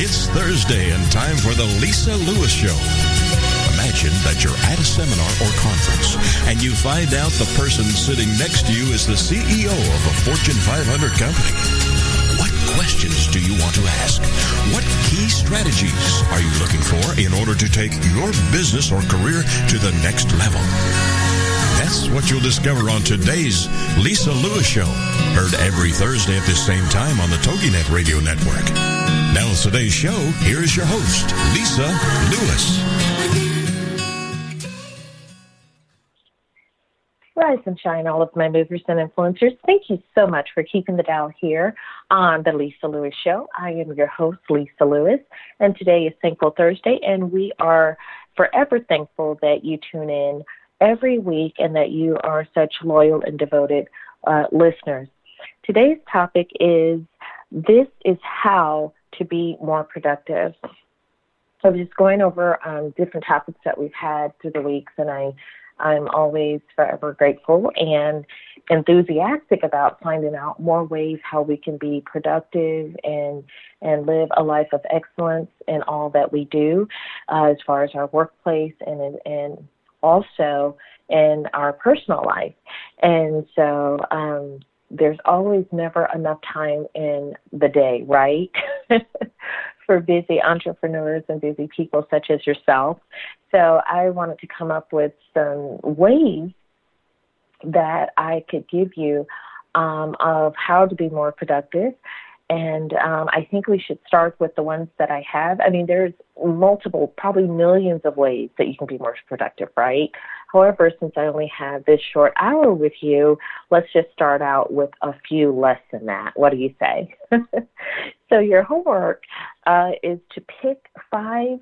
It's Thursday and time for the Lisa Lewis Show. Imagine that you're at a seminar or conference and you find out the person sitting next to you is the CEO of a Fortune 500 company. What questions do you want to ask? What key strategies are you looking for in order to take your business or career to the next level? That's what you'll discover on today's Lisa Lewis Show. Heard every Thursday at the same time on the TogiNet Radio Network. Now, today's show, here's your host, Lisa Lewis. Rise and shine, all of my movers and influencers. Thank you so much for keeping the dial here on the Lisa Lewis Show. I am your host, Lisa Lewis, and today is Thankful Thursday, and we are forever thankful that you tune in every week and that you are such loyal and devoted uh, listeners. Today's topic is This is How to be more productive. So I was just going over um, different topics that we've had through the weeks, and I, I'm always forever grateful and enthusiastic about finding out more ways how we can be productive and and live a life of excellence in all that we do, uh, as far as our workplace and and also in our personal life. And so um, there's always never enough time in the day, right? For busy entrepreneurs and busy people such as yourself. So I wanted to come up with some ways that I could give you um, of how to be more productive. And um, I think we should start with the ones that I have. I mean, there's multiple, probably millions of ways that you can be more productive, right? However, since I only have this short hour with you, let's just start out with a few less than that. What do you say? so, your homework uh, is to pick five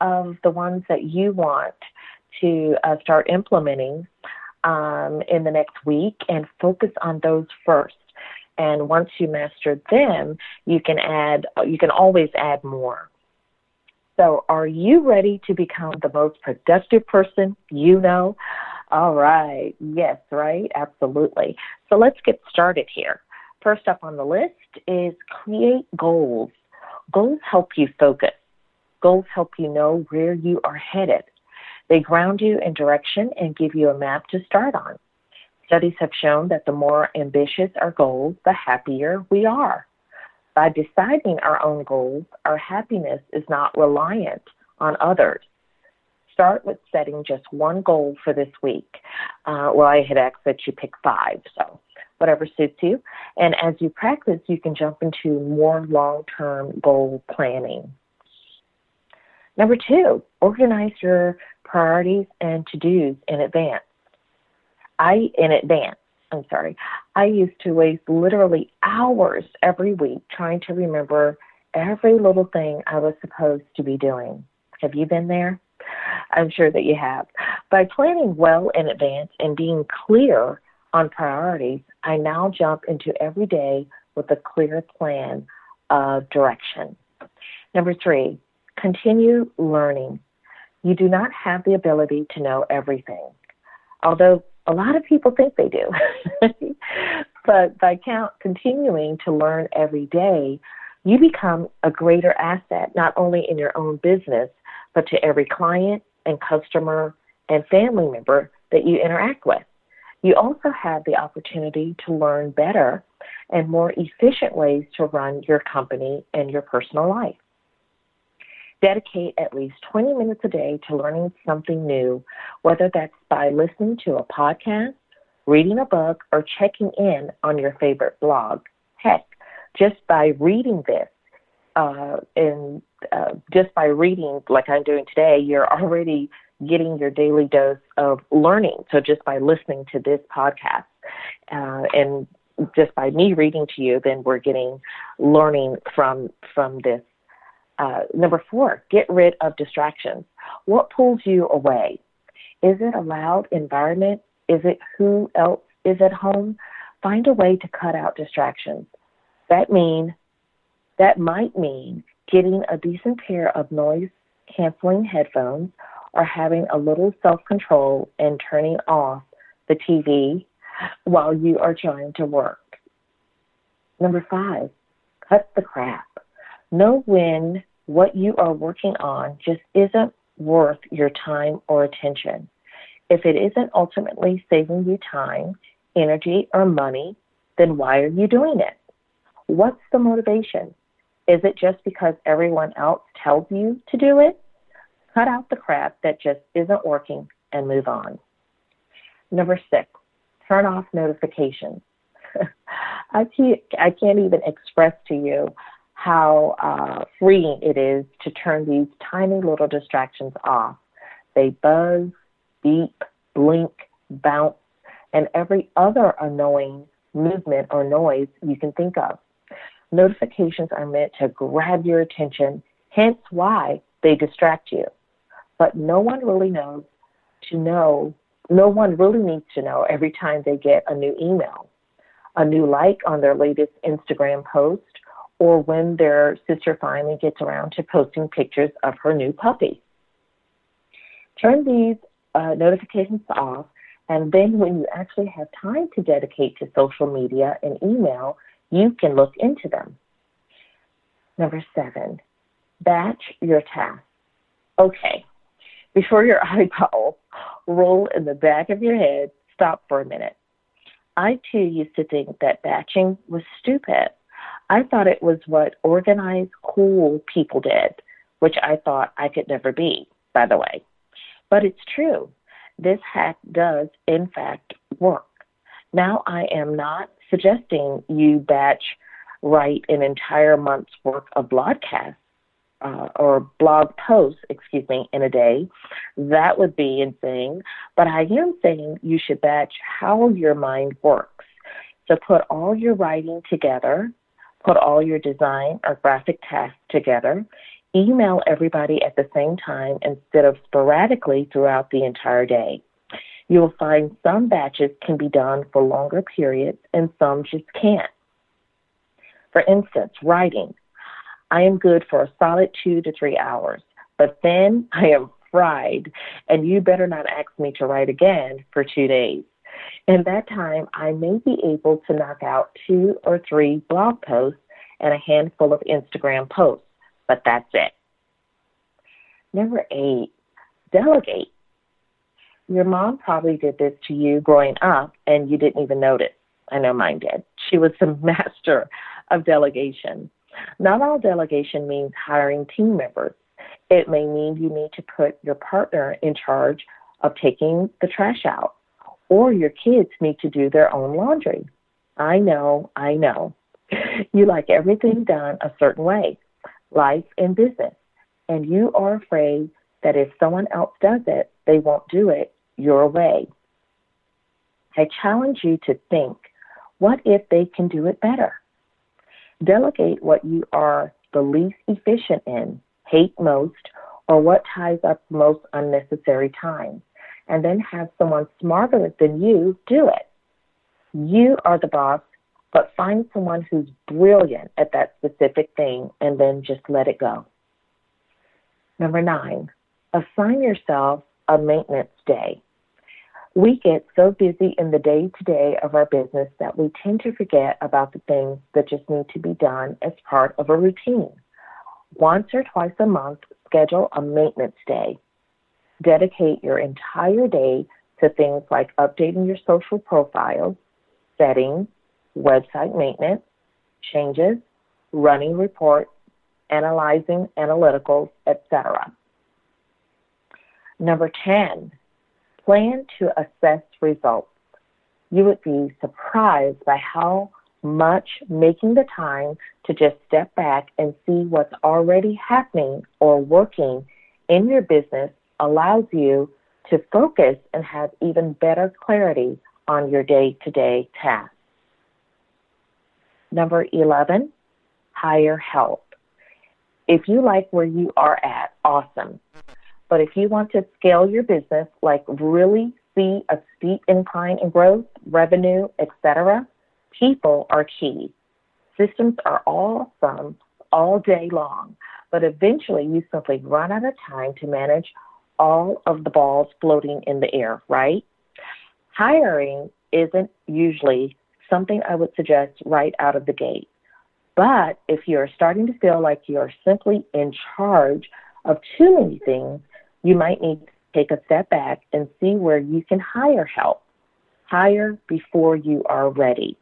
of the ones that you want to uh, start implementing um, in the next week and focus on those first. And once you master them, you can add, you can always add more. So, are you ready to become the most productive person you know? All right. Yes, right? Absolutely. So, let's get started here. First up on the list is create goals. Goals help you focus, goals help you know where you are headed. They ground you in direction and give you a map to start on. Studies have shown that the more ambitious our goals, the happier we are. By deciding our own goals, our happiness is not reliant on others. Start with setting just one goal for this week. Uh, well, I had asked that you pick five, so whatever suits you. And as you practice, you can jump into more long term goal planning. Number two, organize your priorities and to dos in advance. I, in advance. I'm sorry, I used to waste literally hours every week trying to remember every little thing I was supposed to be doing. Have you been there? I'm sure that you have. By planning well in advance and being clear on priorities, I now jump into every day with a clear plan of direction. Number three, continue learning. You do not have the ability to know everything. Although a lot of people think they do. but by count, continuing to learn every day, you become a greater asset, not only in your own business, but to every client and customer and family member that you interact with. You also have the opportunity to learn better and more efficient ways to run your company and your personal life. Dedicate at least 20 minutes a day to learning something new, whether that's by listening to a podcast, reading a book, or checking in on your favorite blog. Heck, just by reading this, uh, and uh, just by reading like I'm doing today, you're already getting your daily dose of learning. So just by listening to this podcast, uh, and just by me reading to you, then we're getting learning from from this uh, number four, get rid of distractions. What pulls you away? Is it a loud environment? Is it who else is at home? Find a way to cut out distractions. That mean that might mean getting a decent pair of noise canceling headphones or having a little self control and turning off the TV while you are trying to work. Number five, cut the crap. Know when what you are working on just isn't worth your time or attention. If it isn't ultimately saving you time, energy, or money, then why are you doing it? What's the motivation? Is it just because everyone else tells you to do it? Cut out the crap that just isn't working and move on. Number six, turn off notifications. I can't, I can't even express to you how uh, freeing it is to turn these tiny little distractions off. They buzz, beep, blink, bounce, and every other annoying movement or noise you can think of. Notifications are meant to grab your attention, hence why they distract you. But no one really knows to know, no one really needs to know every time they get a new email, a new like on their latest Instagram post, or when their sister finally gets around to posting pictures of her new puppy. Turn these uh, notifications off, and then when you actually have time to dedicate to social media and email, you can look into them. Number seven, batch your tasks. Okay, before your eyeballs roll in the back of your head, stop for a minute. I too used to think that batching was stupid. I thought it was what organized, cool people did, which I thought I could never be, by the way. But it's true. This hack does, in fact, work. Now, I am not suggesting you batch write an entire month's work of broadcasts uh, or blog posts, excuse me, in a day. That would be insane. But I am saying you should batch how your mind works. So put all your writing together, put all your design or graphic tasks together, email everybody at the same time instead of sporadically throughout the entire day. You will find some batches can be done for longer periods and some just can't. For instance, writing. I am good for a solid two to three hours, but then I am fried, and you better not ask me to write again for two days. In that time, I may be able to knock out two or three blog posts and a handful of Instagram posts, but that's it. Number eight, delegate. Your mom probably did this to you growing up and you didn't even notice. I know mine did. She was the master of delegation. Not all delegation means hiring team members. It may mean you need to put your partner in charge of taking the trash out, or your kids need to do their own laundry. I know, I know. You like everything done a certain way, life and business, and you are afraid that if someone else does it, they won't do it your way. I challenge you to think what if they can do it better? Delegate what you are the least efficient in, hate most, or what ties up most unnecessary time, and then have someone smarter than you do it. You are the boss, but find someone who's brilliant at that specific thing and then just let it go. Number nine, assign yourself a maintenance day. We get so busy in the day to day of our business that we tend to forget about the things that just need to be done as part of a routine. Once or twice a month, schedule a maintenance day. Dedicate your entire day to things like updating your social profiles, settings, website maintenance, changes, running reports, analyzing analyticals, etc. Number 10, plan to assess results. You would be surprised by how much making the time to just step back and see what's already happening or working in your business allows you to focus and have even better clarity on your day to day tasks. Number 11, hire help. If you like where you are at, awesome. But if you want to scale your business, like really see a steep incline in growth, revenue, etc., people are key. Systems are awesome all day long, but eventually you simply run out of time to manage all of the balls floating in the air, right? Hiring isn't usually something I would suggest right out of the gate. But if you're starting to feel like you're simply in charge of too many things, you might need to take a step back and see where you can hire help. Hire before you are ready.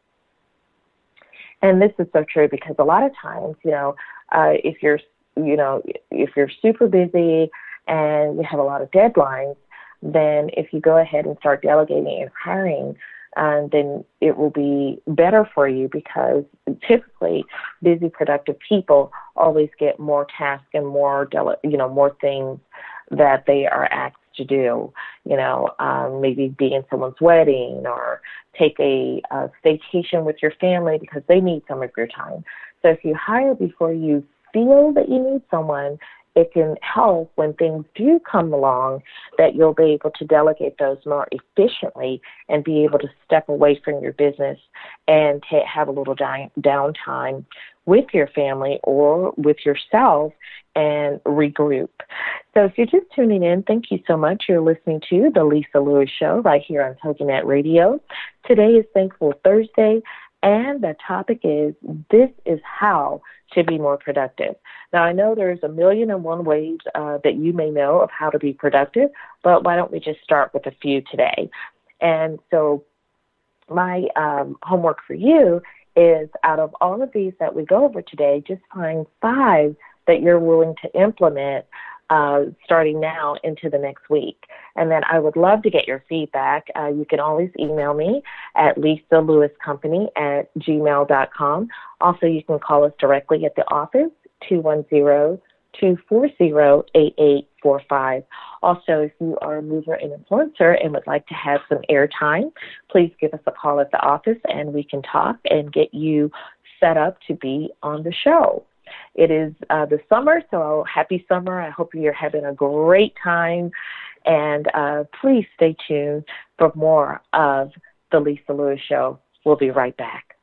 And this is so true because a lot of times, you know, uh, if you're, you know, if you're super busy and you have a lot of deadlines, then if you go ahead and start delegating and hiring, um, then it will be better for you because typically busy, productive people always get more tasks and more, dele- you know, more things that they are asked to do. You know, um, maybe be in someone's wedding or take a, a vacation with your family because they need some of your time. So if you hire before you feel that you need someone, it can help when things do come along that you'll be able to delegate those more efficiently and be able to step away from your business and t- have a little di- downtime with your family or with yourself and regroup. So if you're just tuning in, thank you so much. You're listening to the Lisa Lewis Show right here on TogiNet Radio. Today is Thankful Thursday, and the topic is This is How to Be More Productive. Now, I know there's a million and one ways uh, that you may know of how to be productive, but why don't we just start with a few today? And so, my um, homework for you is out of all of these that we go over today, just find five that you're willing to implement uh, starting now into the next week. And then I would love to get your feedback. Uh, you can always email me at Lisa Lewis Company at gmail.com. Also, you can call us directly at the office, 210 240 8845. Also, if you are a mover and influencer and would like to have some airtime, please give us a call at the office and we can talk and get you set up to be on the show. It is uh, the summer, so happy summer. I hope you're having a great time. And uh, please stay tuned for more of The Lisa Lewis Show. We'll be right back.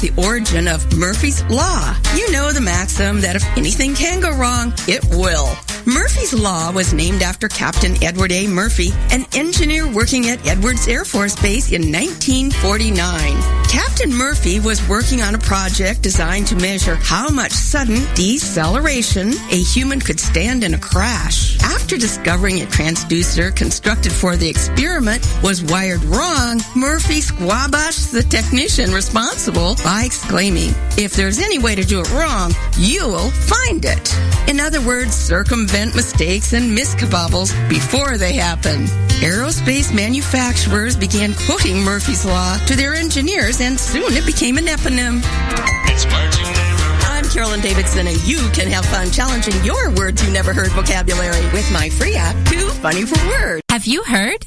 About the origin of Murphy's Law. You know the maxim that if anything can go wrong, it will. Murphy's Law was named after Captain Edward A. Murphy, an engineer working at Edwards Air Force Base in 1949. Captain Murphy was working on a project designed to measure how much sudden deceleration a human could stand in a crash. After discovering a transducer constructed for the experiment was wired wrong, Murphy squabashed the technician responsible by exclaiming, if there's any way to do it wrong, you'll find it. In other words, circumvent mistakes and miskabobbles before they happen. Aerospace manufacturers began quoting Murphy's Law to their engineers and soon it became an eponym. I'm Carolyn Davidson and you can have fun challenging your words you never heard vocabulary with my free app, Too Funny for Words. Have you heard?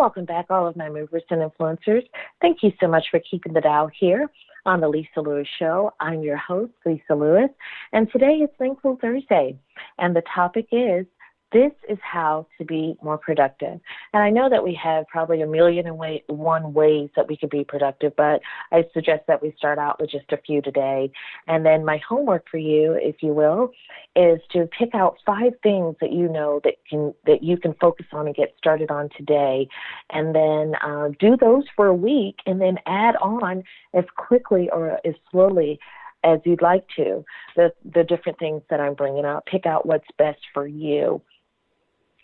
Welcome back, all of my movers and influencers. Thank you so much for keeping the dial here on the Lisa Lewis Show. I'm your host, Lisa Lewis, and today is Thankful Thursday, and the topic is this is how to be more productive. And I know that we have probably a million and way, one ways that we could be productive, but I suggest that we start out with just a few today. And then my homework for you, if you will, is to pick out five things that you know that can that you can focus on and get started on today, and then uh, do those for a week, and then add on as quickly or as slowly as you'd like to the the different things that I'm bringing up. Pick out what's best for you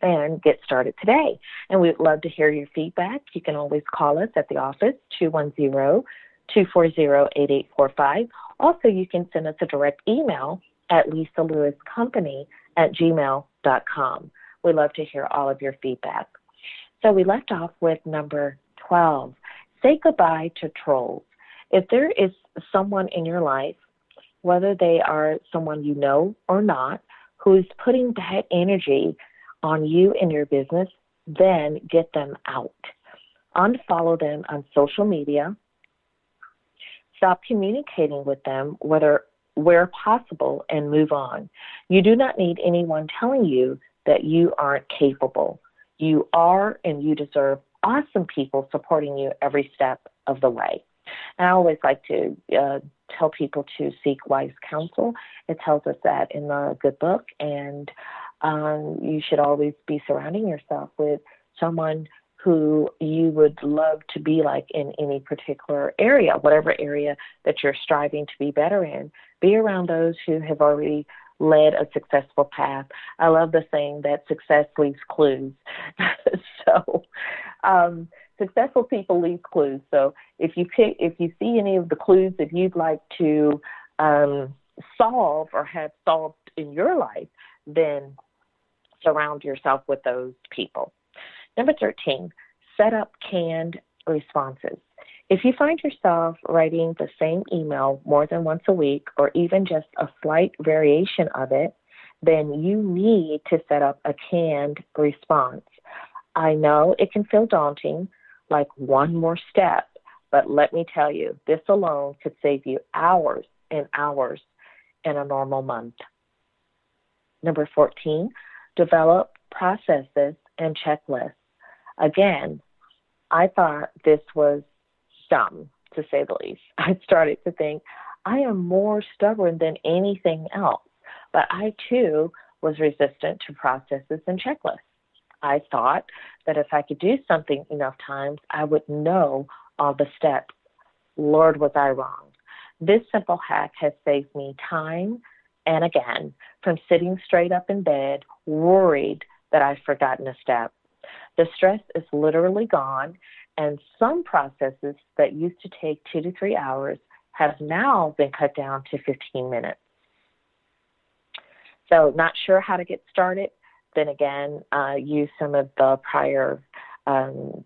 and get started today. And we'd love to hear your feedback. You can always call us at the office, 210 240 8845. Also, you can send us a direct email at Lisa Lewis Company at gmail.com. We love to hear all of your feedback. So we left off with number 12. Say goodbye to trolls. If there is someone in your life, whether they are someone you know or not, who's putting bad energy on you and your business, then get them out. Unfollow them on social media. Stop communicating with them whether where possible and move on. You do not need anyone telling you that you aren't capable. You are and you deserve awesome people supporting you every step of the way. And I always like to uh, tell people to seek wise counsel. It tells us that in the good book. And um, you should always be surrounding yourself with someone who you would love to be like in any particular area, whatever area that you're striving to be better in. Be around those who have already led a successful path. I love the saying that success leaves clues. so, um, successful people leave clues. So, if you pick, if you see any of the clues that you'd like to um, solve or have solved in your life, then surround yourself with those people. Number 13, set up canned responses. If you find yourself writing the same email more than once a week or even just a slight variation of it, then you need to set up a canned response. I know it can feel daunting, like one more step, but let me tell you, this alone could save you hours and hours in a normal month. Number 14, develop processes and checklists. Again, I thought this was dumb, to say the least. I started to think, I am more stubborn than anything else. But I too was resistant to processes and checklists. I thought that if I could do something enough times, I would know all the steps. Lord, was I wrong. This simple hack has saved me time and again from sitting straight up in bed, worried that I've forgotten a step. The stress is literally gone, and some processes that used to take two to three hours have now been cut down to 15 minutes. So, not sure how to get started? Then again, uh, use some of the prior um,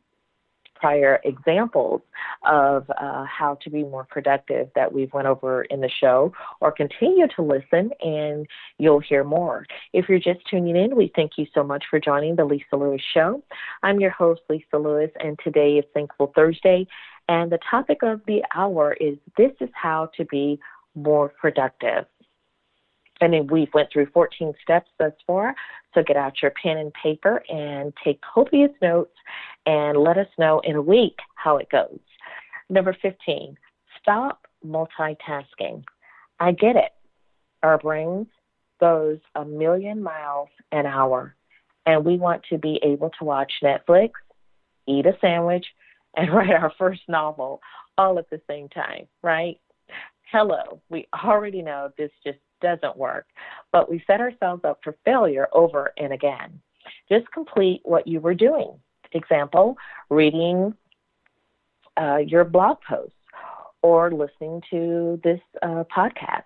prior examples of uh, how to be more productive that we've went over in the show or continue to listen and you'll hear more. If you're just tuning in we thank you so much for joining the lisa lewis show. I'm your host lisa lewis and today is thankful thursday. And the topic of the hour is this is how to be more productive and then we've went through 14 steps thus far. So get out your pen and paper and take copious notes and let us know in a week how it goes. Number 15, stop multitasking. I get it. Our brains goes a million miles an hour and we want to be able to watch Netflix, eat a sandwich, and write our first novel all at the same time, right? Hello, we already know this just doesn't work, but we set ourselves up for failure over and again. Just complete what you were doing. Example, reading uh, your blog posts or listening to this uh, podcast.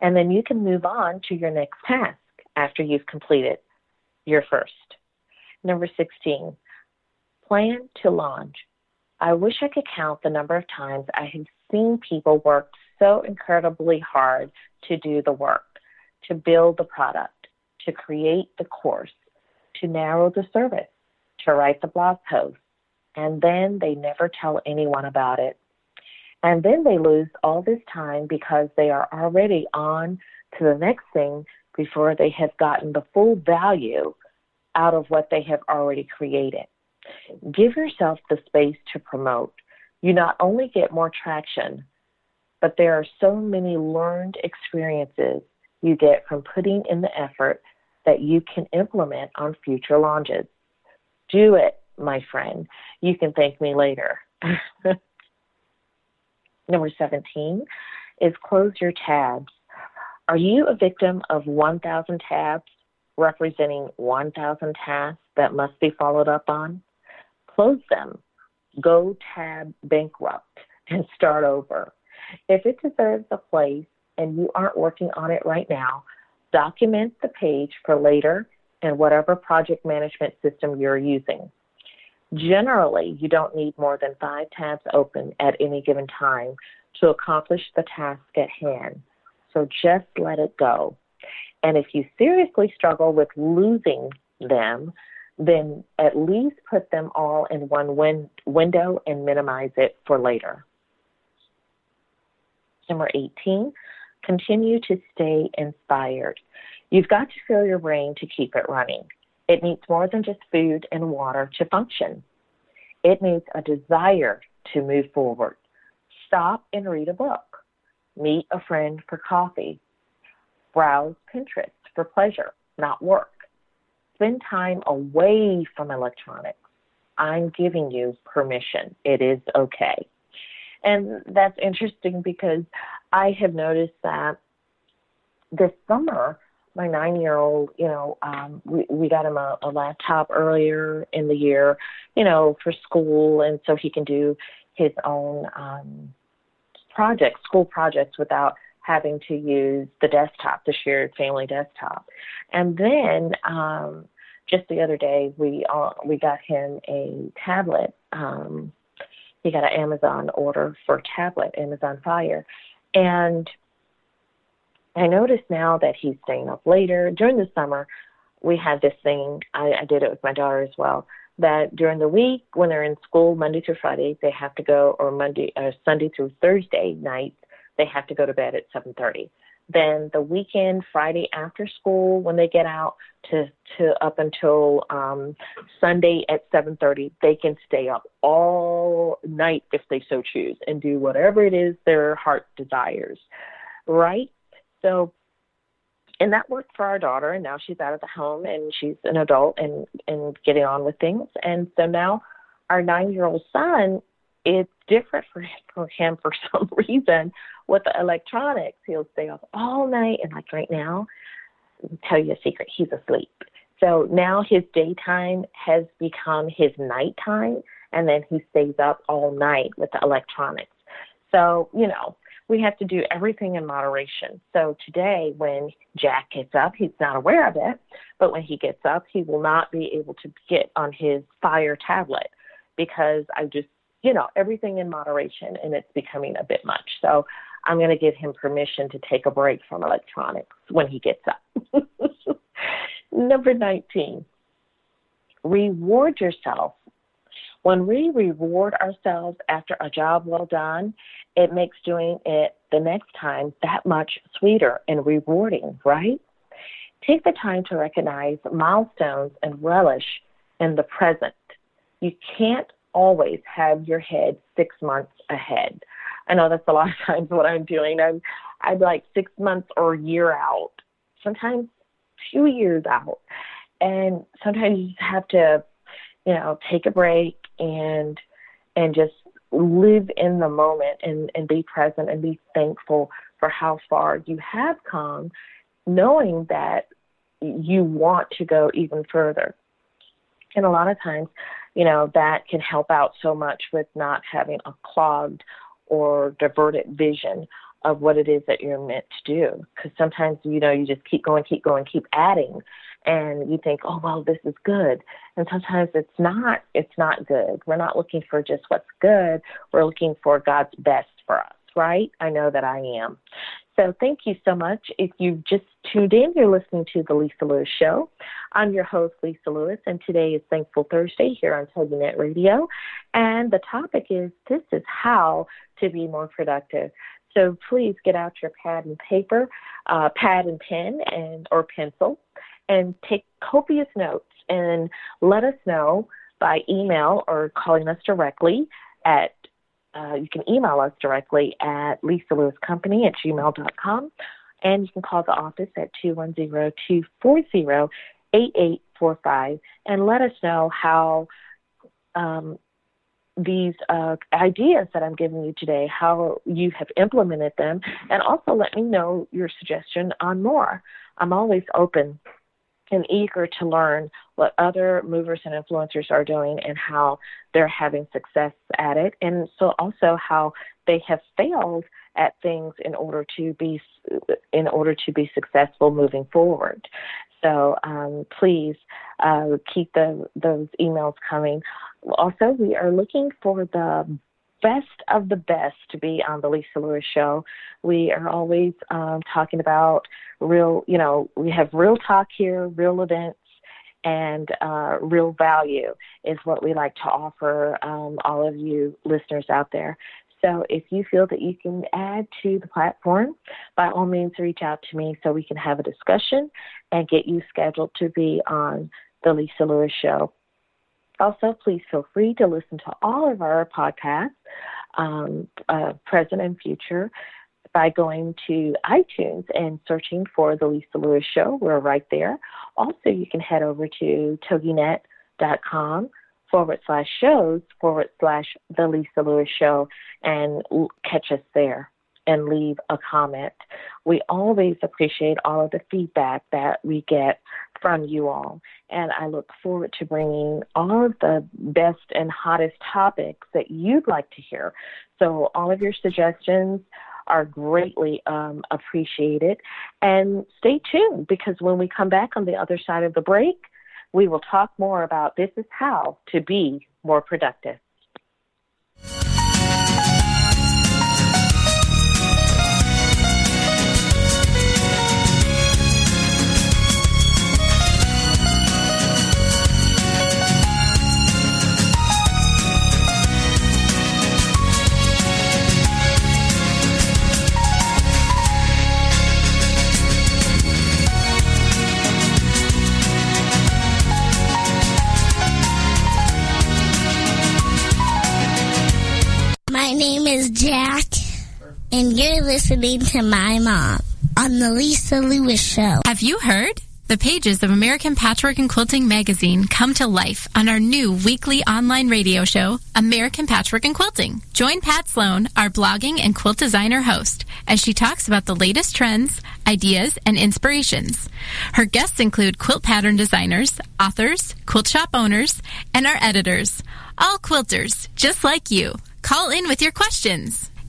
And then you can move on to your next task after you've completed your first. Number 16, plan to launch. I wish I could count the number of times I have seen people work so incredibly hard to do the work, to build the product, to create the course, to narrow the service, to write the blog post, and then they never tell anyone about it. And then they lose all this time because they are already on to the next thing before they have gotten the full value out of what they have already created. Give yourself the space to promote. You not only get more traction, but there are so many learned experiences you get from putting in the effort that you can implement on future launches. Do it, my friend. You can thank me later. Number 17 is close your tabs. Are you a victim of 1,000 tabs representing 1,000 tasks that must be followed up on? Close them. Go tab bankrupt and start over. If it deserves a place and you aren't working on it right now, document the page for later in whatever project management system you're using. Generally, you don't need more than five tabs open at any given time to accomplish the task at hand. So just let it go. And if you seriously struggle with losing them, then at least put them all in one win- window and minimize it for later. Number 18, continue to stay inspired. You've got to fill your brain to keep it running. It needs more than just food and water to function. It needs a desire to move forward. Stop and read a book. Meet a friend for coffee. Browse Pinterest for pleasure, not work. Spend time away from electronics. I'm giving you permission. It is okay. And that's interesting because I have noticed that this summer, my nine year old, you know, um, we, we got him a, a laptop earlier in the year, you know, for school, and so he can do his own um, projects, school projects, without having to use the desktop, the shared family desktop. And then um, just the other day, we all, we got him a tablet. Um, he got an Amazon order for a tablet, Amazon Fire, and I notice now that he's staying up later. During the summer, we had this thing, I, I did it with my daughter as well, that during the week when they're in school, Monday through Friday, they have to go, or Monday, uh, Sunday through Thursday nights, they have to go to bed at 7.30. Then the weekend, Friday after school, when they get out to, to up until um, Sunday at 7.30, they can stay up all night if they so choose and do whatever it is their heart desires, right? So, and that worked for our daughter, and now she's out of the home and she's an adult and and getting on with things. And so now our nine-year-old son, it's different for him, for him for some reason with the electronics. He'll stay up all night, and like right now, I'll tell you a secret, he's asleep. So now his daytime has become his nighttime, and then he stays up all night with the electronics. So, you know, we have to do everything in moderation. So today, when Jack gets up, he's not aware of it, but when he gets up, he will not be able to get on his Fire tablet because I just, you know, everything in moderation and it's becoming a bit much. So I'm going to give him permission to take a break from electronics when he gets up. Number 19, reward yourself when we reward ourselves after a job well done, it makes doing it the next time that much sweeter and rewarding, right? Take the time to recognize milestones and relish in the present. You can't always have your head six months ahead. I know that's a lot of times what I'm doing. I'm I'm like six months or a year out, sometimes two years out. And sometimes you just have to, you know, take a break and and just live in the moment and, and be present and be thankful for how far you have come, knowing that you want to go even further. And a lot of times, you know, that can help out so much with not having a clogged or diverted vision of what it is that you're meant to do. Because sometimes, you know, you just keep going, keep going, keep adding. and you think, oh well, this is good, and sometimes it's not. It's not good. We're not looking for just what's good. We're looking for God's best for us, right? I know that I am. So thank you so much. If you've just tuned in, you're listening to the Lisa Lewis Show. I'm your host, Lisa Lewis, and today is Thankful Thursday here on TogiNet Radio. And the topic is this is how to be more productive. So please get out your pad and paper, uh, pad and pen, and or pencil, and take copious notes and let us know by email or calling us directly at uh, you can email us directly at Lisa Lewis Company at gmail.com. And you can call the office at 210-240-8845 and let us know how um, these uh, ideas that I'm giving you today, how you have implemented them, and also let me know your suggestion on more. I'm always open and eager to learn what other movers and influencers are doing and how they're having success at it and so also how they have failed at things in order to be in order to be successful moving forward. So um, please uh, keep the, those emails coming. Also we are looking for the best of the best to be on the Lisa Lewis show. We are always um, talking about real, you know, we have real talk here, real events, and uh, real value is what we like to offer um, all of you listeners out there. So if you feel that you can add to the platform, by all means reach out to me so we can have a discussion and get you scheduled to be on the Lisa Lewis show. Also, please feel free to listen to all of our podcasts, um, uh, present and future, by going to iTunes and searching for The Lisa Lewis Show. We're right there. Also, you can head over to toginet.com forward slash shows forward slash The Lisa Lewis Show and catch us there and leave a comment. We always appreciate all of the feedback that we get from you all. And I look forward to bringing all of the best and hottest topics that you'd like to hear. So, all of your suggestions are greatly um, appreciated. And stay tuned because when we come back on the other side of the break, we will talk more about this is how to be more productive. Listening to my mom on the Lisa Lewis Show. Have you heard? The pages of American Patchwork and Quilting magazine come to life on our new weekly online radio show, American Patchwork and Quilting. Join Pat Sloan, our blogging and quilt designer host, as she talks about the latest trends, ideas, and inspirations. Her guests include quilt pattern designers, authors, quilt shop owners, and our editors. All quilters, just like you. Call in with your questions.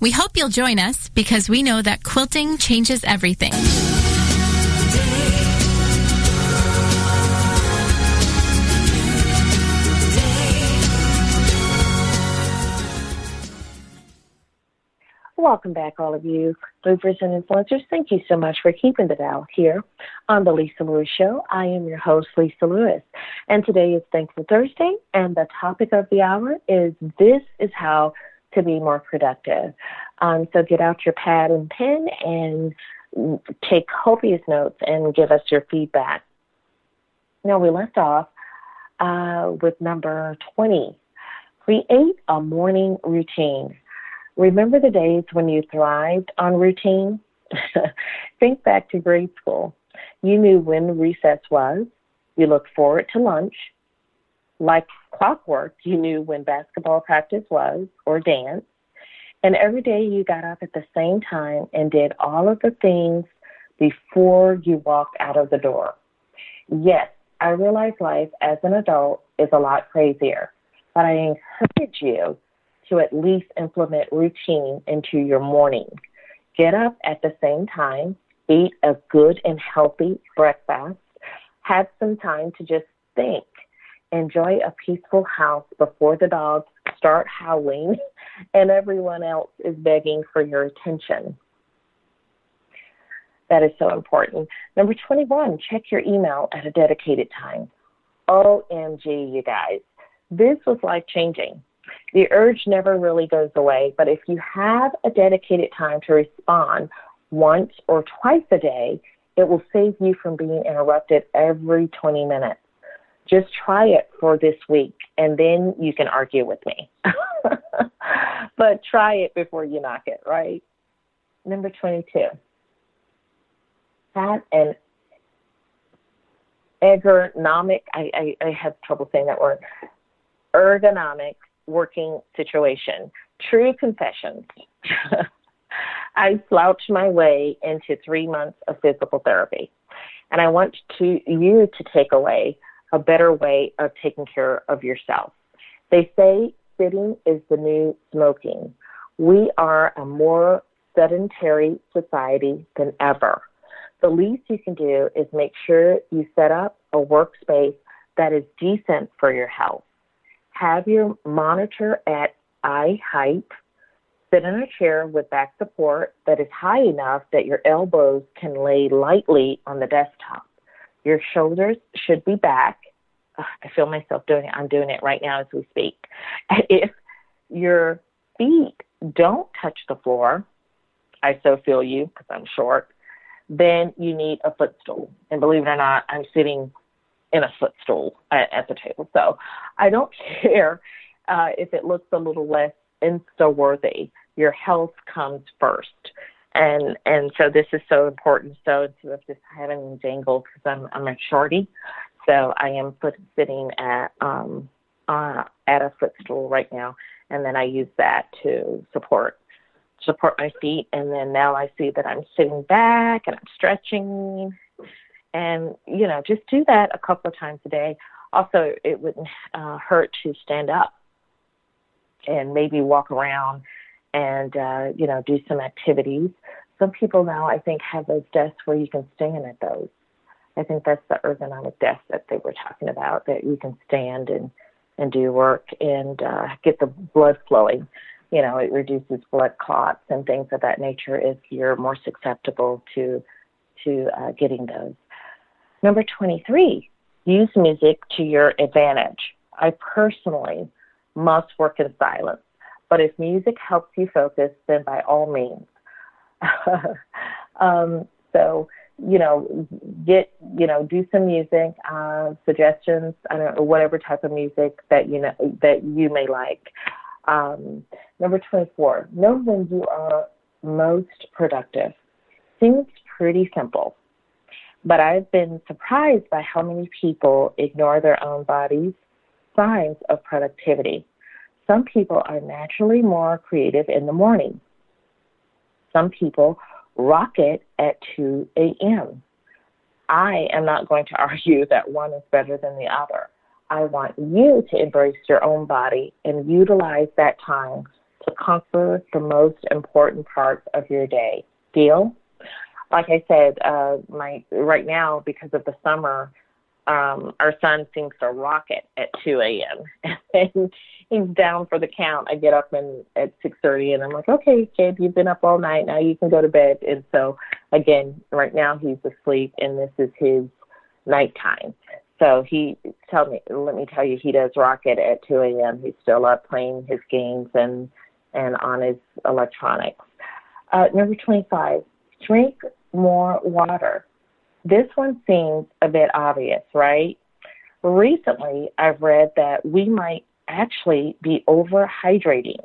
We hope you'll join us because we know that quilting changes everything. Welcome back, all of you movers and influencers. Thank you so much for keeping the dial here on the Lisa Lewis Show. I am your host, Lisa Lewis, and today is Thankful Thursday, and the topic of the hour is This is How to Be More Productive. Um, so get out your pad and pen and take copious notes and give us your feedback. Now, we left off uh, with number 20 create a morning routine. Remember the days when you thrived on routine? Think back to grade school. You knew when recess was. You looked forward to lunch. Like clockwork, you knew when basketball practice was or dance. And every day you got up at the same time and did all of the things before you walked out of the door. Yes, I realize life as an adult is a lot crazier, but I encourage you to at least implement routine into your morning. Get up at the same time, eat a good and healthy breakfast, have some time to just think. Enjoy a peaceful house before the dogs start howling and everyone else is begging for your attention. That is so important. Number 21, check your email at a dedicated time. OMG, you guys. This was life changing. The urge never really goes away, but if you have a dedicated time to respond once or twice a day, it will save you from being interrupted every 20 minutes. Just try it for this week and then you can argue with me. but try it before you knock it, right? Number 22 that an ergonomic, I, I, I have trouble saying that word, ergonomic working situation. True confessions. I slouched my way into three months of physical therapy. And I want to you to take away a better way of taking care of yourself. They say sitting is the new smoking. We are a more sedentary society than ever the least you can do is make sure you set up a workspace that is decent for your health. Have your monitor at eye height. Sit in a chair with back support that is high enough that your elbows can lay lightly on the desktop. Your shoulders should be back. Ugh, I feel myself doing it. I'm doing it right now as we speak. If your feet don't touch the floor, I so feel you because I'm short then you need a footstool. And believe it or not, I'm sitting in a footstool at, at the table. So I don't care uh, if it looks a little less insta worthy. Your health comes first. And and so this is so important. So instead of just having dangle, because I'm I'm a shorty, so I am sitting at um uh, at a footstool right now, and then I use that to support support my feet. And then now I see that I'm sitting back and I'm stretching. And, you know, just do that a couple of times a day. Also, it wouldn't uh, hurt to stand up and maybe walk around and, uh, you know, do some activities. Some people now, I think, have those desks where you can stand at those. I think that's the ergonomic desk that they were talking about, that you can stand and, and do work and uh, get the blood flowing you know, it reduces blood clots and things of that nature if you're more susceptible to to uh, getting those. Number 23, use music to your advantage. I personally must work in silence, but if music helps you focus, then by all means. um, so, you know, get, you know, do some music, uh, suggestions, I don't know, whatever type of music that, you know, that you may like. Um, number 24, know when you are most productive. Seems pretty simple, but I've been surprised by how many people ignore their own bodies' signs of productivity. Some people are naturally more creative in the morning. Some people rocket at 2 a.m. I am not going to argue that one is better than the other. I want you to embrace your own body and utilize that time to conquer the most important parts of your day. Deal? Like I said, uh, my right now because of the summer, um, our son seems to rocket at 2 a.m. and he's down for the count. I get up and at 6:30, and I'm like, "Okay, kid, you've been up all night. Now you can go to bed." And so, again, right now he's asleep, and this is his nighttime. So he tell me, let me tell you, he does rocket at 2 a.m. He's still up playing his games and and on his electronics. Uh, number 25, drink more water. This one seems a bit obvious, right? Recently, I've read that we might actually be overhydrating.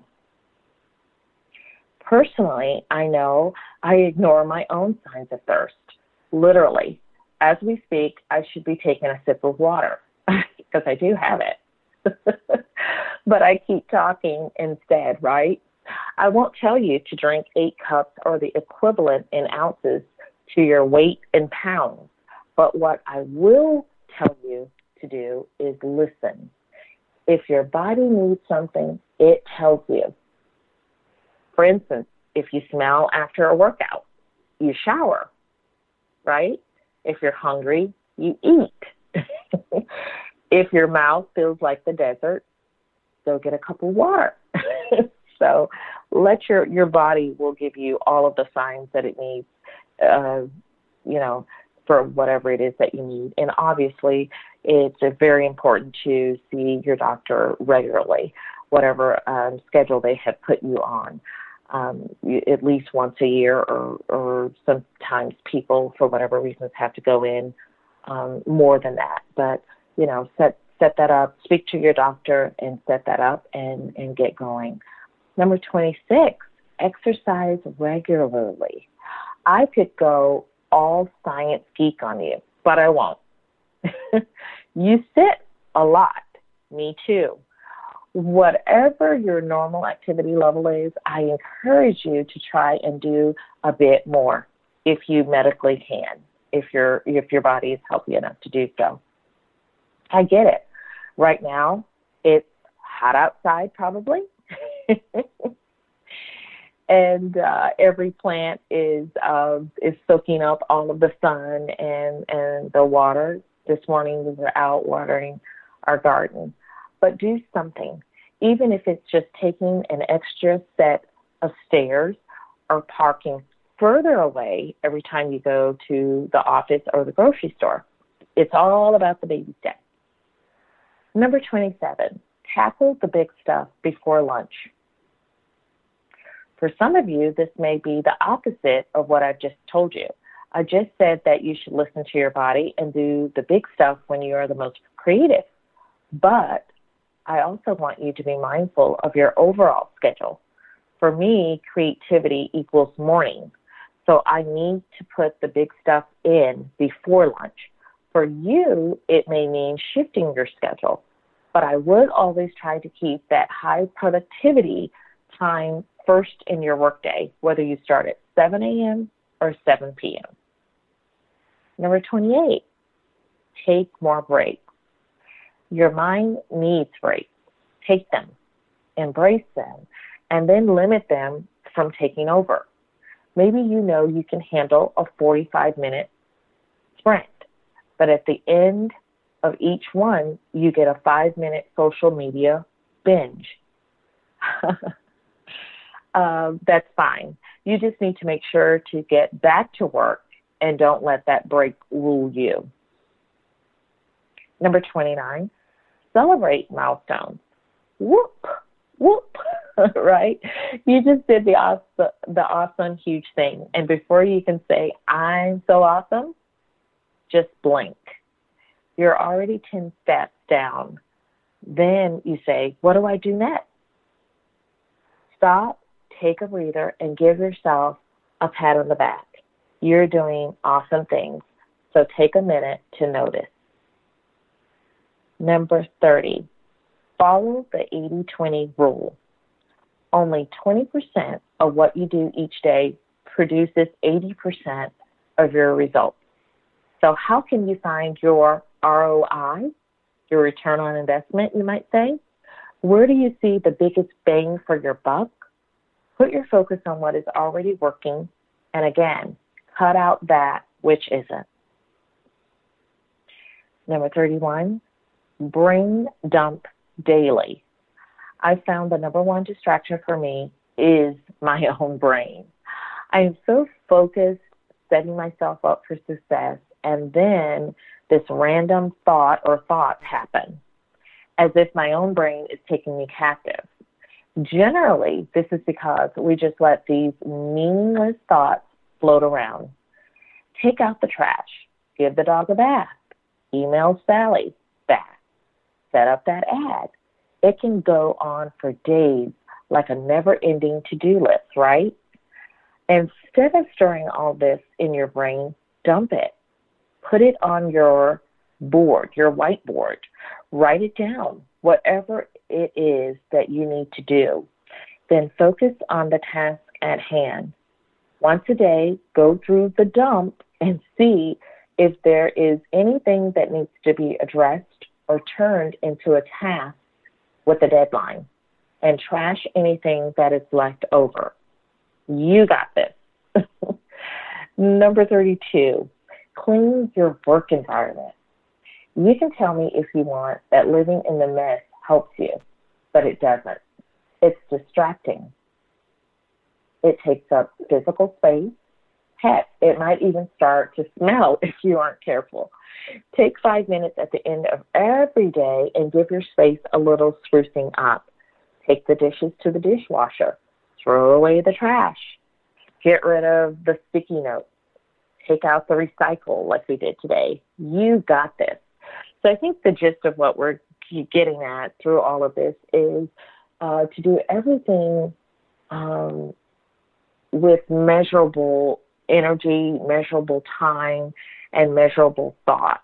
Personally, I know I ignore my own signs of thirst. Literally, as we speak, I should be taking a sip of water because I do have it. but I keep talking instead, right? I won't tell you to drink eight cups or the equivalent in ounces to your weight in pounds. But what I will tell you to do is listen. If your body needs something, it tells you. For instance, if you smell after a workout, you shower, right? If you're hungry, you eat. if your mouth feels like the desert, go get a cup of water. so let your, your body will give you all of the signs that it needs, uh, you know, for whatever it is that you need. And obviously, it's very important to see your doctor regularly, whatever um, schedule they have put you on. Um, at least once a year, or, or sometimes people, for whatever reasons, have to go in um, more than that. But you know, set set that up. Speak to your doctor and set that up, and and get going. Number twenty six: exercise regularly. I could go all science geek on you, but I won't. you sit a lot. Me too. Whatever your normal activity level is, I encourage you to try and do a bit more if you medically can, if your if your body is healthy enough to do so. I get it. Right now, it's hot outside probably. and uh, every plant is uh, is soaking up all of the sun and and the water. This morning we were out watering our garden, but do something, even if it's just taking an extra set of stairs or parking further away every time you go to the office or the grocery store. It's all about the baby steps. Number 27, tackle the big stuff before lunch. For some of you, this may be the opposite of what I've just told you. I just said that you should listen to your body and do the big stuff when you are the most creative. But I also want you to be mindful of your overall schedule. For me, creativity equals morning. So I need to put the big stuff in before lunch. For you, it may mean shifting your schedule, but I would always try to keep that high productivity time first in your workday, whether you start at 7 a.m. or 7 p.m. Number 28, take more breaks. Your mind needs breaks. Take them, embrace them, and then limit them from taking over. Maybe you know you can handle a 45 minute sprint, but at the end of each one, you get a five minute social media binge. uh, that's fine. You just need to make sure to get back to work and don't let that break rule you. Number 29, celebrate milestones. Whoop, whoop, right? You just did the awesome, the awesome, huge thing. And before you can say, I'm so awesome, just blink. You're already 10 steps down. Then you say, What do I do next? Stop take a breather and give yourself a pat on the back. You're doing awesome things. So take a minute to notice. Number 30, follow the 80 20 rule. Only 20% of what you do each day produces 80% of your results. So, how can you find your ROI, your return on investment, you might say? Where do you see the biggest bang for your buck? Put your focus on what is already working, and again, cut out that which isn't. Number 31, brain dump daily. I found the number one distraction for me is my own brain. I am so focused setting myself up for success, and then this random thought or thoughts happen as if my own brain is taking me captive. Generally, this is because we just let these meaningless thoughts float around. Take out the trash, give the dog a bath, email Sally back, set up that ad. It can go on for days like a never ending to do list, right? Instead of storing all this in your brain, dump it. Put it on your board, your whiteboard. Write it down, whatever it is that you need to do. Then focus on the task at hand. Once a day, go through the dump and see if there is anything that needs to be addressed or turned into a task with a deadline and trash anything that is left over. You got this. Number 32, clean your work environment. You can tell me if you want that living in the mess helps you, but it doesn't. It's distracting. It takes up physical space. Heck, it might even start to smell if you aren't careful. Take five minutes at the end of every day and give your space a little sprucing up. Take the dishes to the dishwasher. Throw away the trash. Get rid of the sticky notes. Take out the recycle like we did today. You got this. So I think the gist of what we're getting at through all of this is uh, to do everything um, with measurable energy, measurable time, and measurable thought.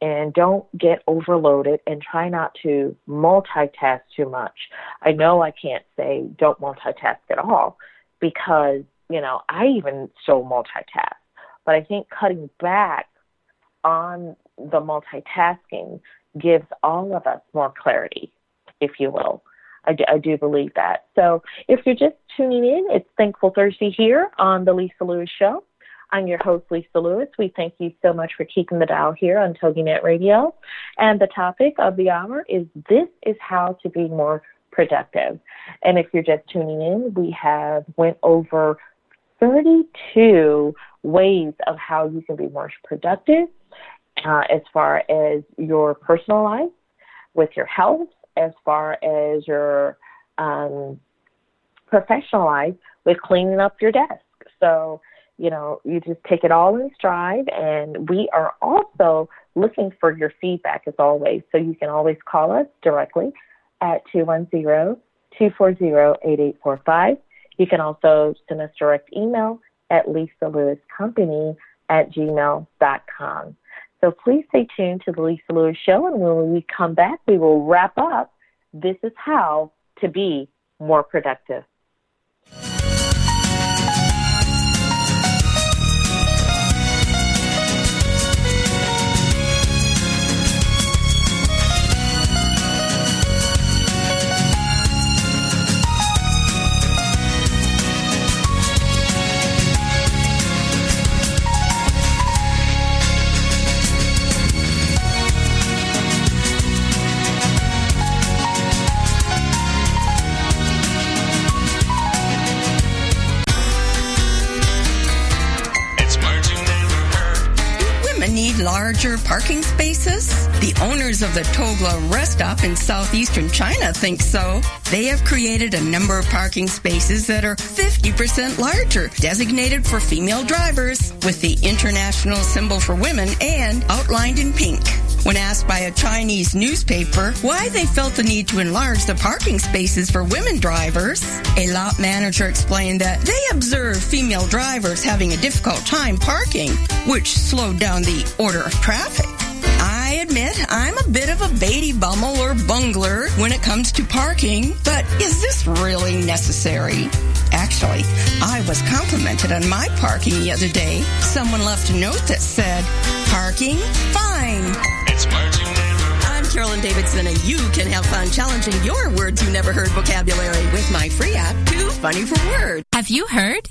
And don't get overloaded and try not to multitask too much. I know I can't say don't multitask at all because, you know, I even still multitask. But I think cutting back on the multitasking gives all of us more clarity, if you will. I do, I do believe that. So if you're just tuning in, it's Thankful Thursday here on the Lisa Lewis Show. I'm your host, Lisa Lewis. We thank you so much for keeping the dial here on TogiNet Radio. And the topic of the hour is This is How to Be More Productive. And if you're just tuning in, we have went over 32 ways of how you can be more productive uh, as far as your personal life, with your health, as far as your um, professional life, with cleaning up your desk. So, you know, you just take it all in stride. And we are also looking for your feedback as always. So you can always call us directly at 210 240 8845. You can also send us direct email at Lisa Lewis Company at gmail.com. So please stay tuned to the Lisa Lewis Show, and when we come back, we will wrap up. This is how to be more productive. Parking spaces? The owners of the Togla rest stop in southeastern China think so. They have created a number of parking spaces that are 50% larger, designated for female drivers, with the international symbol for women and outlined in pink. When asked by a Chinese newspaper why they felt the need to enlarge the parking spaces for women drivers, a lot manager explained that they observed female drivers having a difficult time parking, which slowed down the order of traffic. I admit I'm a bit of a baity bummel or bungler when it comes to parking, but is this really necessary? Actually, I was complimented on my parking the other day. Someone left a note that said, parking? Fine. It's parking. I'm Carolyn Davidson, and you can have fun challenging your words you never heard vocabulary with my free app, Too Funny for Words. Have you heard?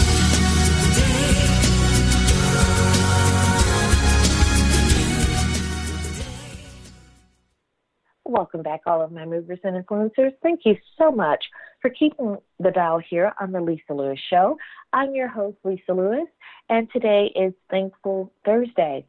Welcome back, all of my movers and influencers. Thank you so much for keeping the dial here on the Lisa Lewis Show. I'm your host, Lisa Lewis, and today is Thankful Thursday.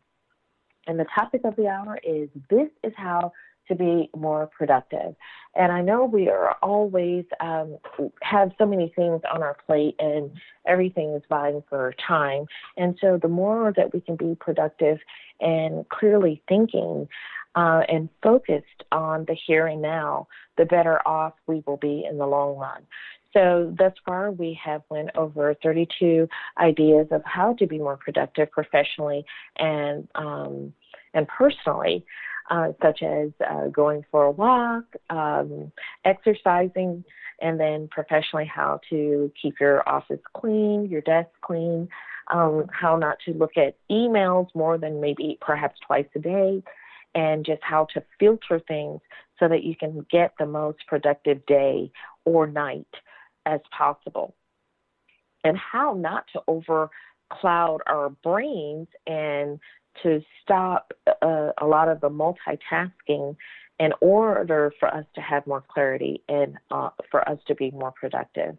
And the topic of the hour is This is How to Be More Productive. And I know we are always um, have so many things on our plate and everything is vying for time. And so the more that we can be productive and clearly thinking, uh, and focused on the here and now, the better off we will be in the long run. So thus far, we have went over 32 ideas of how to be more productive professionally and um, and personally, uh, such as uh, going for a walk, um, exercising, and then professionally how to keep your office clean, your desk clean, um, how not to look at emails more than maybe perhaps twice a day, and just how to filter things so that you can get the most productive day or night as possible. And how not to overcloud our brains and to stop uh, a lot of the multitasking in order for us to have more clarity and uh, for us to be more productive.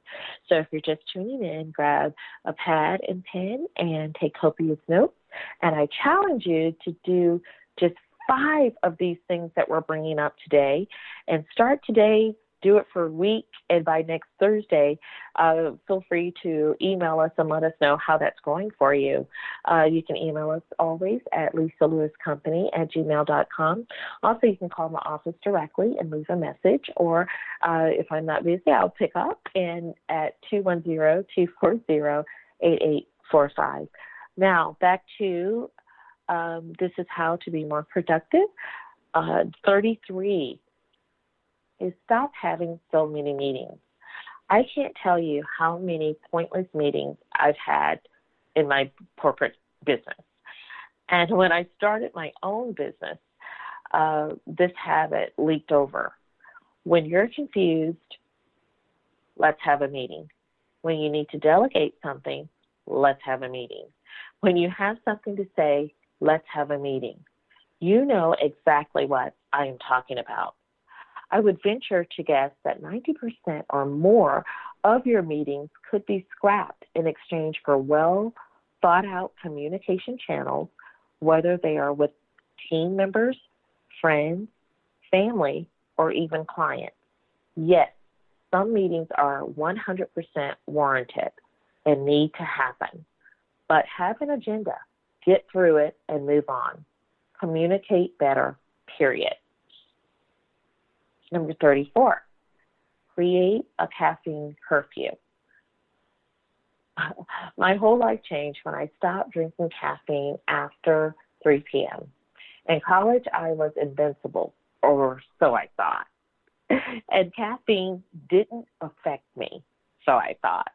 So if you're just tuning in, grab a pad and pen and take copious notes. And I challenge you to do just five of these things that we're bringing up today. And start today do it for a week and by next thursday uh, feel free to email us and let us know how that's going for you. Uh, you can email us always at lisa lewis company at gmail.com also you can call my office directly and leave a message or uh, if i'm not busy i'll pick up and at 210-240-8845 now back to um, this is how to be more productive. Uh, 33 is stop having so many meetings. I can't tell you how many pointless meetings I've had in my corporate business. And when I started my own business, uh, this habit leaked over. When you're confused, let's have a meeting. When you need to delegate something, let's have a meeting. When you have something to say, Let's have a meeting. You know exactly what I am talking about. I would venture to guess that 90% or more of your meetings could be scrapped in exchange for well thought out communication channels, whether they are with team members, friends, family, or even clients. Yes, some meetings are 100% warranted and need to happen, but have an agenda get through it, and move on. Communicate better, period. Number 34, create a caffeine curfew. My whole life changed when I stopped drinking caffeine after 3 p.m. In college, I was invincible, or so I thought. And caffeine didn't affect me, so I thought.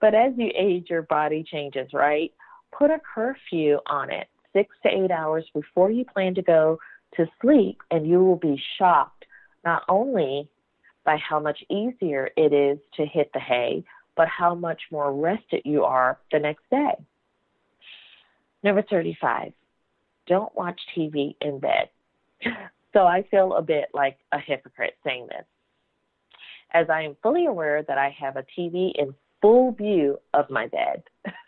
But as you age, your body changes, right? Put a curfew on it six to eight hours before you plan to go to sleep, and you will be shocked not only by how much easier it is to hit the hay, but how much more rested you are the next day. Number 35, don't watch TV in bed. So I feel a bit like a hypocrite saying this, as I am fully aware that I have a TV in full view of my bed.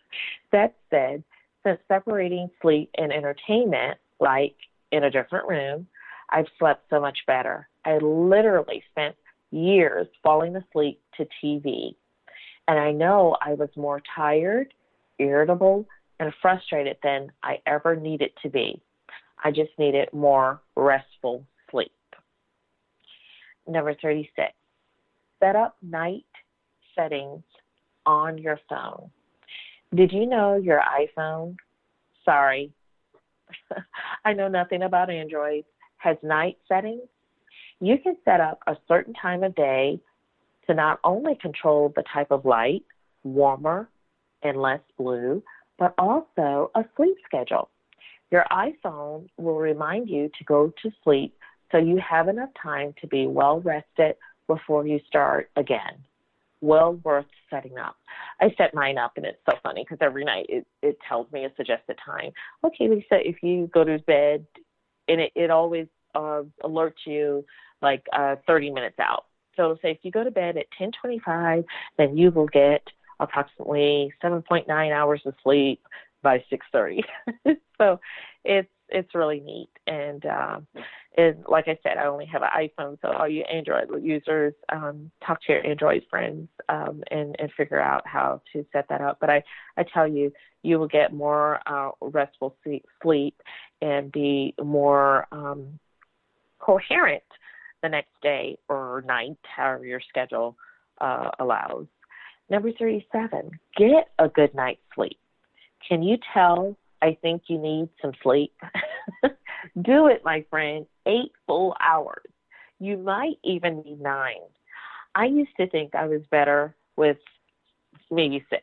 That said, since separating sleep and entertainment, like in a different room, I've slept so much better. I literally spent years falling asleep to TV. And I know I was more tired, irritable, and frustrated than I ever needed to be. I just needed more restful sleep. Number 36, set up night settings on your phone. Did you know your iPhone, sorry, I know nothing about Android, has night settings? You can set up a certain time of day to not only control the type of light, warmer and less blue, but also a sleep schedule. Your iPhone will remind you to go to sleep so you have enough time to be well rested before you start again. Well worth setting up. I set mine up and it's so funny because every night it, it tells me a suggested time. Okay, Lisa, if you go to bed, and it, it always uh, alerts you like uh, 30 minutes out. So it'll say if you go to bed at 10:25, then you will get approximately 7.9 hours of sleep by 6:30. so it's it's really neat and uh, and like I said, I only have an iPhone, so all you Android users, um, talk to your Android friends um, and and figure out how to set that up. But I I tell you, you will get more uh, restful sleep and be more um, coherent the next day or night, however your schedule uh, allows. Number 37, get a good night's sleep. Can you tell I think you need some sleep? Do it, my friend. Eight full hours. You might even need nine. I used to think I was better with maybe six.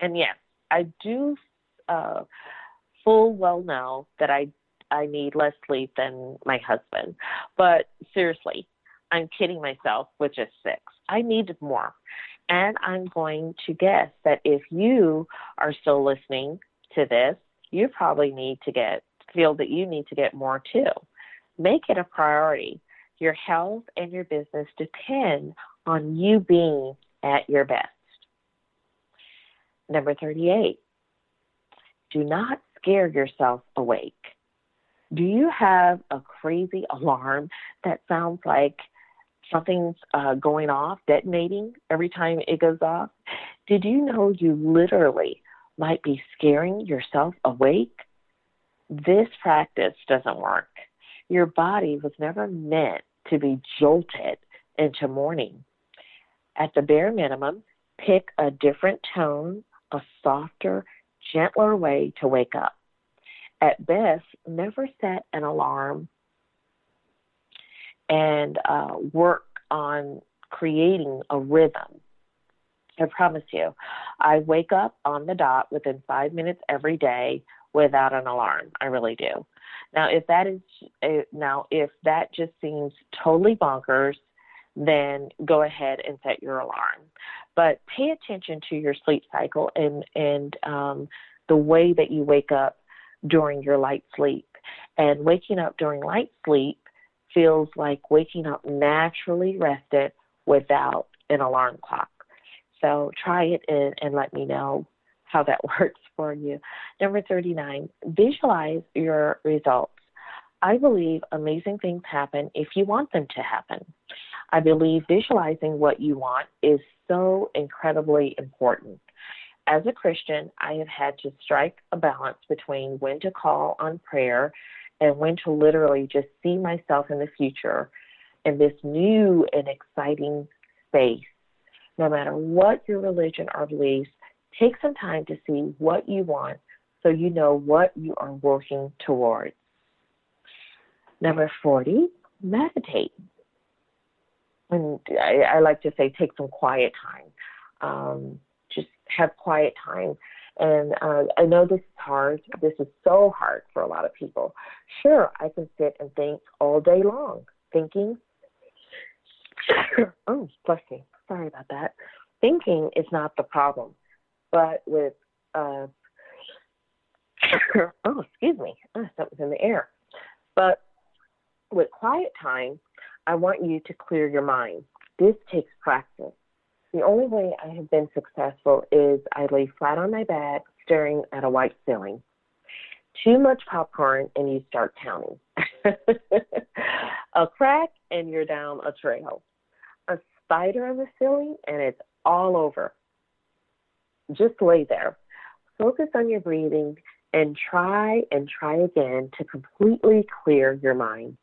And yes, I do uh, full well know that I I need less sleep than my husband. But seriously, I'm kidding myself with just six. I need more. And I'm going to guess that if you are still listening to this, you probably need to get feel that you need to get more too. Make it a priority. Your health and your business depend on you being at your best. Number 38. Do not scare yourself awake. Do you have a crazy alarm that sounds like something's uh, going off, detonating every time it goes off? Did you know you literally might be scaring yourself awake? This practice doesn't work. Your body was never meant to be jolted into morning. At the bare minimum, pick a different tone, a softer, gentler way to wake up. At best, never set an alarm and uh, work on creating a rhythm. I promise you, I wake up on the dot within five minutes every day without an alarm. I really do. Now, if that is uh, now if that just seems totally bonkers, then go ahead and set your alarm. But pay attention to your sleep cycle and and um, the way that you wake up during your light sleep. And waking up during light sleep feels like waking up naturally rested without an alarm clock. So try it and, and let me know how that works for you. Number 39, visualize your results. I believe amazing things happen if you want them to happen. I believe visualizing what you want is so incredibly important. As a Christian, I have had to strike a balance between when to call on prayer and when to literally just see myself in the future in this new and exciting space. No matter what your religion or beliefs, Take some time to see what you want so you know what you are working towards. Number 40, meditate. And I, I like to say take some quiet time. Um, just have quiet time. And uh, I know this is hard. This is so hard for a lot of people. Sure, I can sit and think all day long, thinking. oh, bless me. Sorry about that. Thinking is not the problem but with uh, oh, excuse me, oh, something's in the air. But with quiet time, I want you to clear your mind. This takes practice. The only way I have been successful is I lay flat on my back, staring at a white ceiling. Too much popcorn, and you start counting. a crack, and you're down a trail. A spider on the ceiling, and it's all over just lay there. Focus on your breathing and try and try again to completely clear your mind.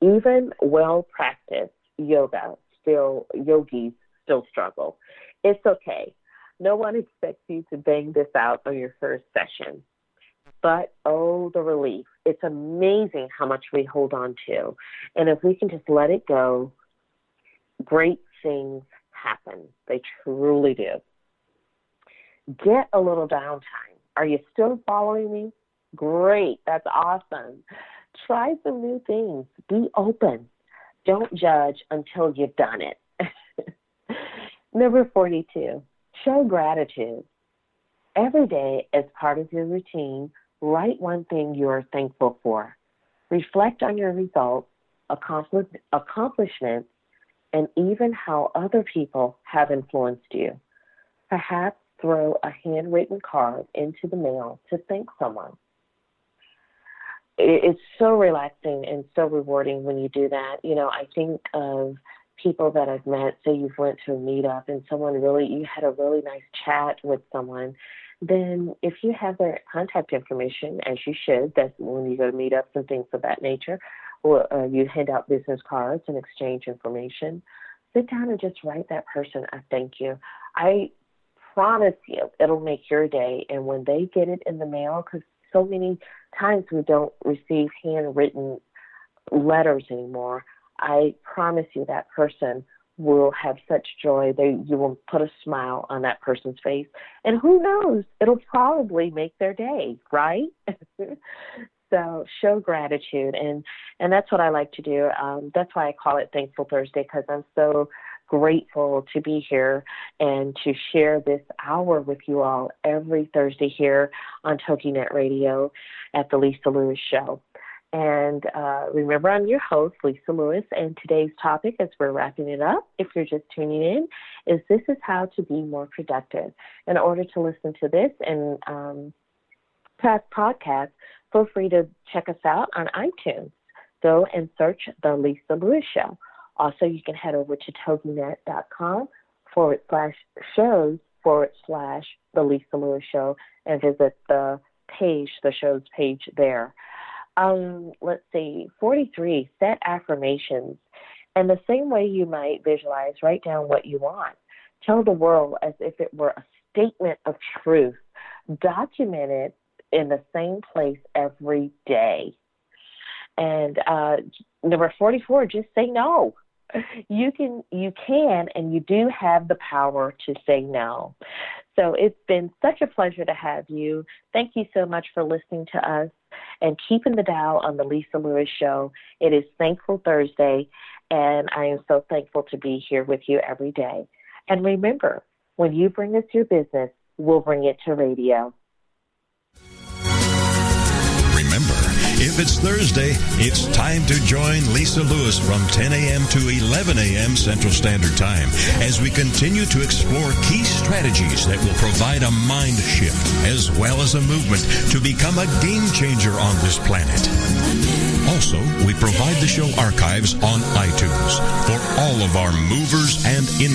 Even well practiced yoga still yogis still struggle. It's okay. No one expects you to bang this out on your first session. But oh, the relief. It's amazing how much we hold on to. And if we can just let it go, great things happen. They truly do get a little downtime. Are you still following me? Great. That's awesome. Try some new things. Be open. Don't judge until you've done it. Number 42, show gratitude. Every day, as part of your routine, write one thing you are thankful for. Reflect on your results, accomplishments, and even how other people have influenced you. Perhaps throw a handwritten card into the mail to thank someone. It's so relaxing and so rewarding when you do that. You know, I think of people that I've met, say you've went to a meetup and someone really, you had a really nice chat with someone, then if you have their contact information, as you should, that's when you go to meetups and things of that nature, or uh, you hand out business cards and exchange information, sit down and just write that person a thank you. I promise you it'll make your day. And when they get it in the mail, because so many times we don't receive handwritten letters anymore, I promise you that person will have such joy that you will put a smile on that person's face. And who knows, it'll probably make their day, right? so show gratitude and and that's what I like to do. Um, that's why I call it Thankful Thursday because I'm so grateful to be here and to share this hour with you all every Thursday here on TogiNet Radio at the Lisa Lewis Show. And uh, remember, I'm your host, Lisa Lewis, and today's topic, as we're wrapping it up, if you're just tuning in, is this is how to be more productive. In order to listen to this and um, past podcasts, feel free to check us out on iTunes. Go and search The Lisa Lewis Show. Also, you can head over to toginet.com forward slash shows forward slash The Lisa Lewis Show and visit the page, the show's page there. Um, let's see, 43, set affirmations. And the same way you might visualize, write down what you want. Tell the world as if it were a statement of truth. Document it in the same place every day. And uh, number 44, just say no you can you can and you do have the power to say no. So it's been such a pleasure to have you. Thank you so much for listening to us and keeping the dial on the Lisa Lewis show. It is Thankful Thursday and I am so thankful to be here with you every day. And remember, when you bring us your business, we'll bring it to radio. If it's Thursday, it's time to join Lisa Lewis from 10 a.m. to 11 a.m. Central Standard Time as we continue to explore key strategies that will provide a mind shift as well as a movement to become a game changer on this planet. Also, we provide the show archives on iTunes for all of our movers and in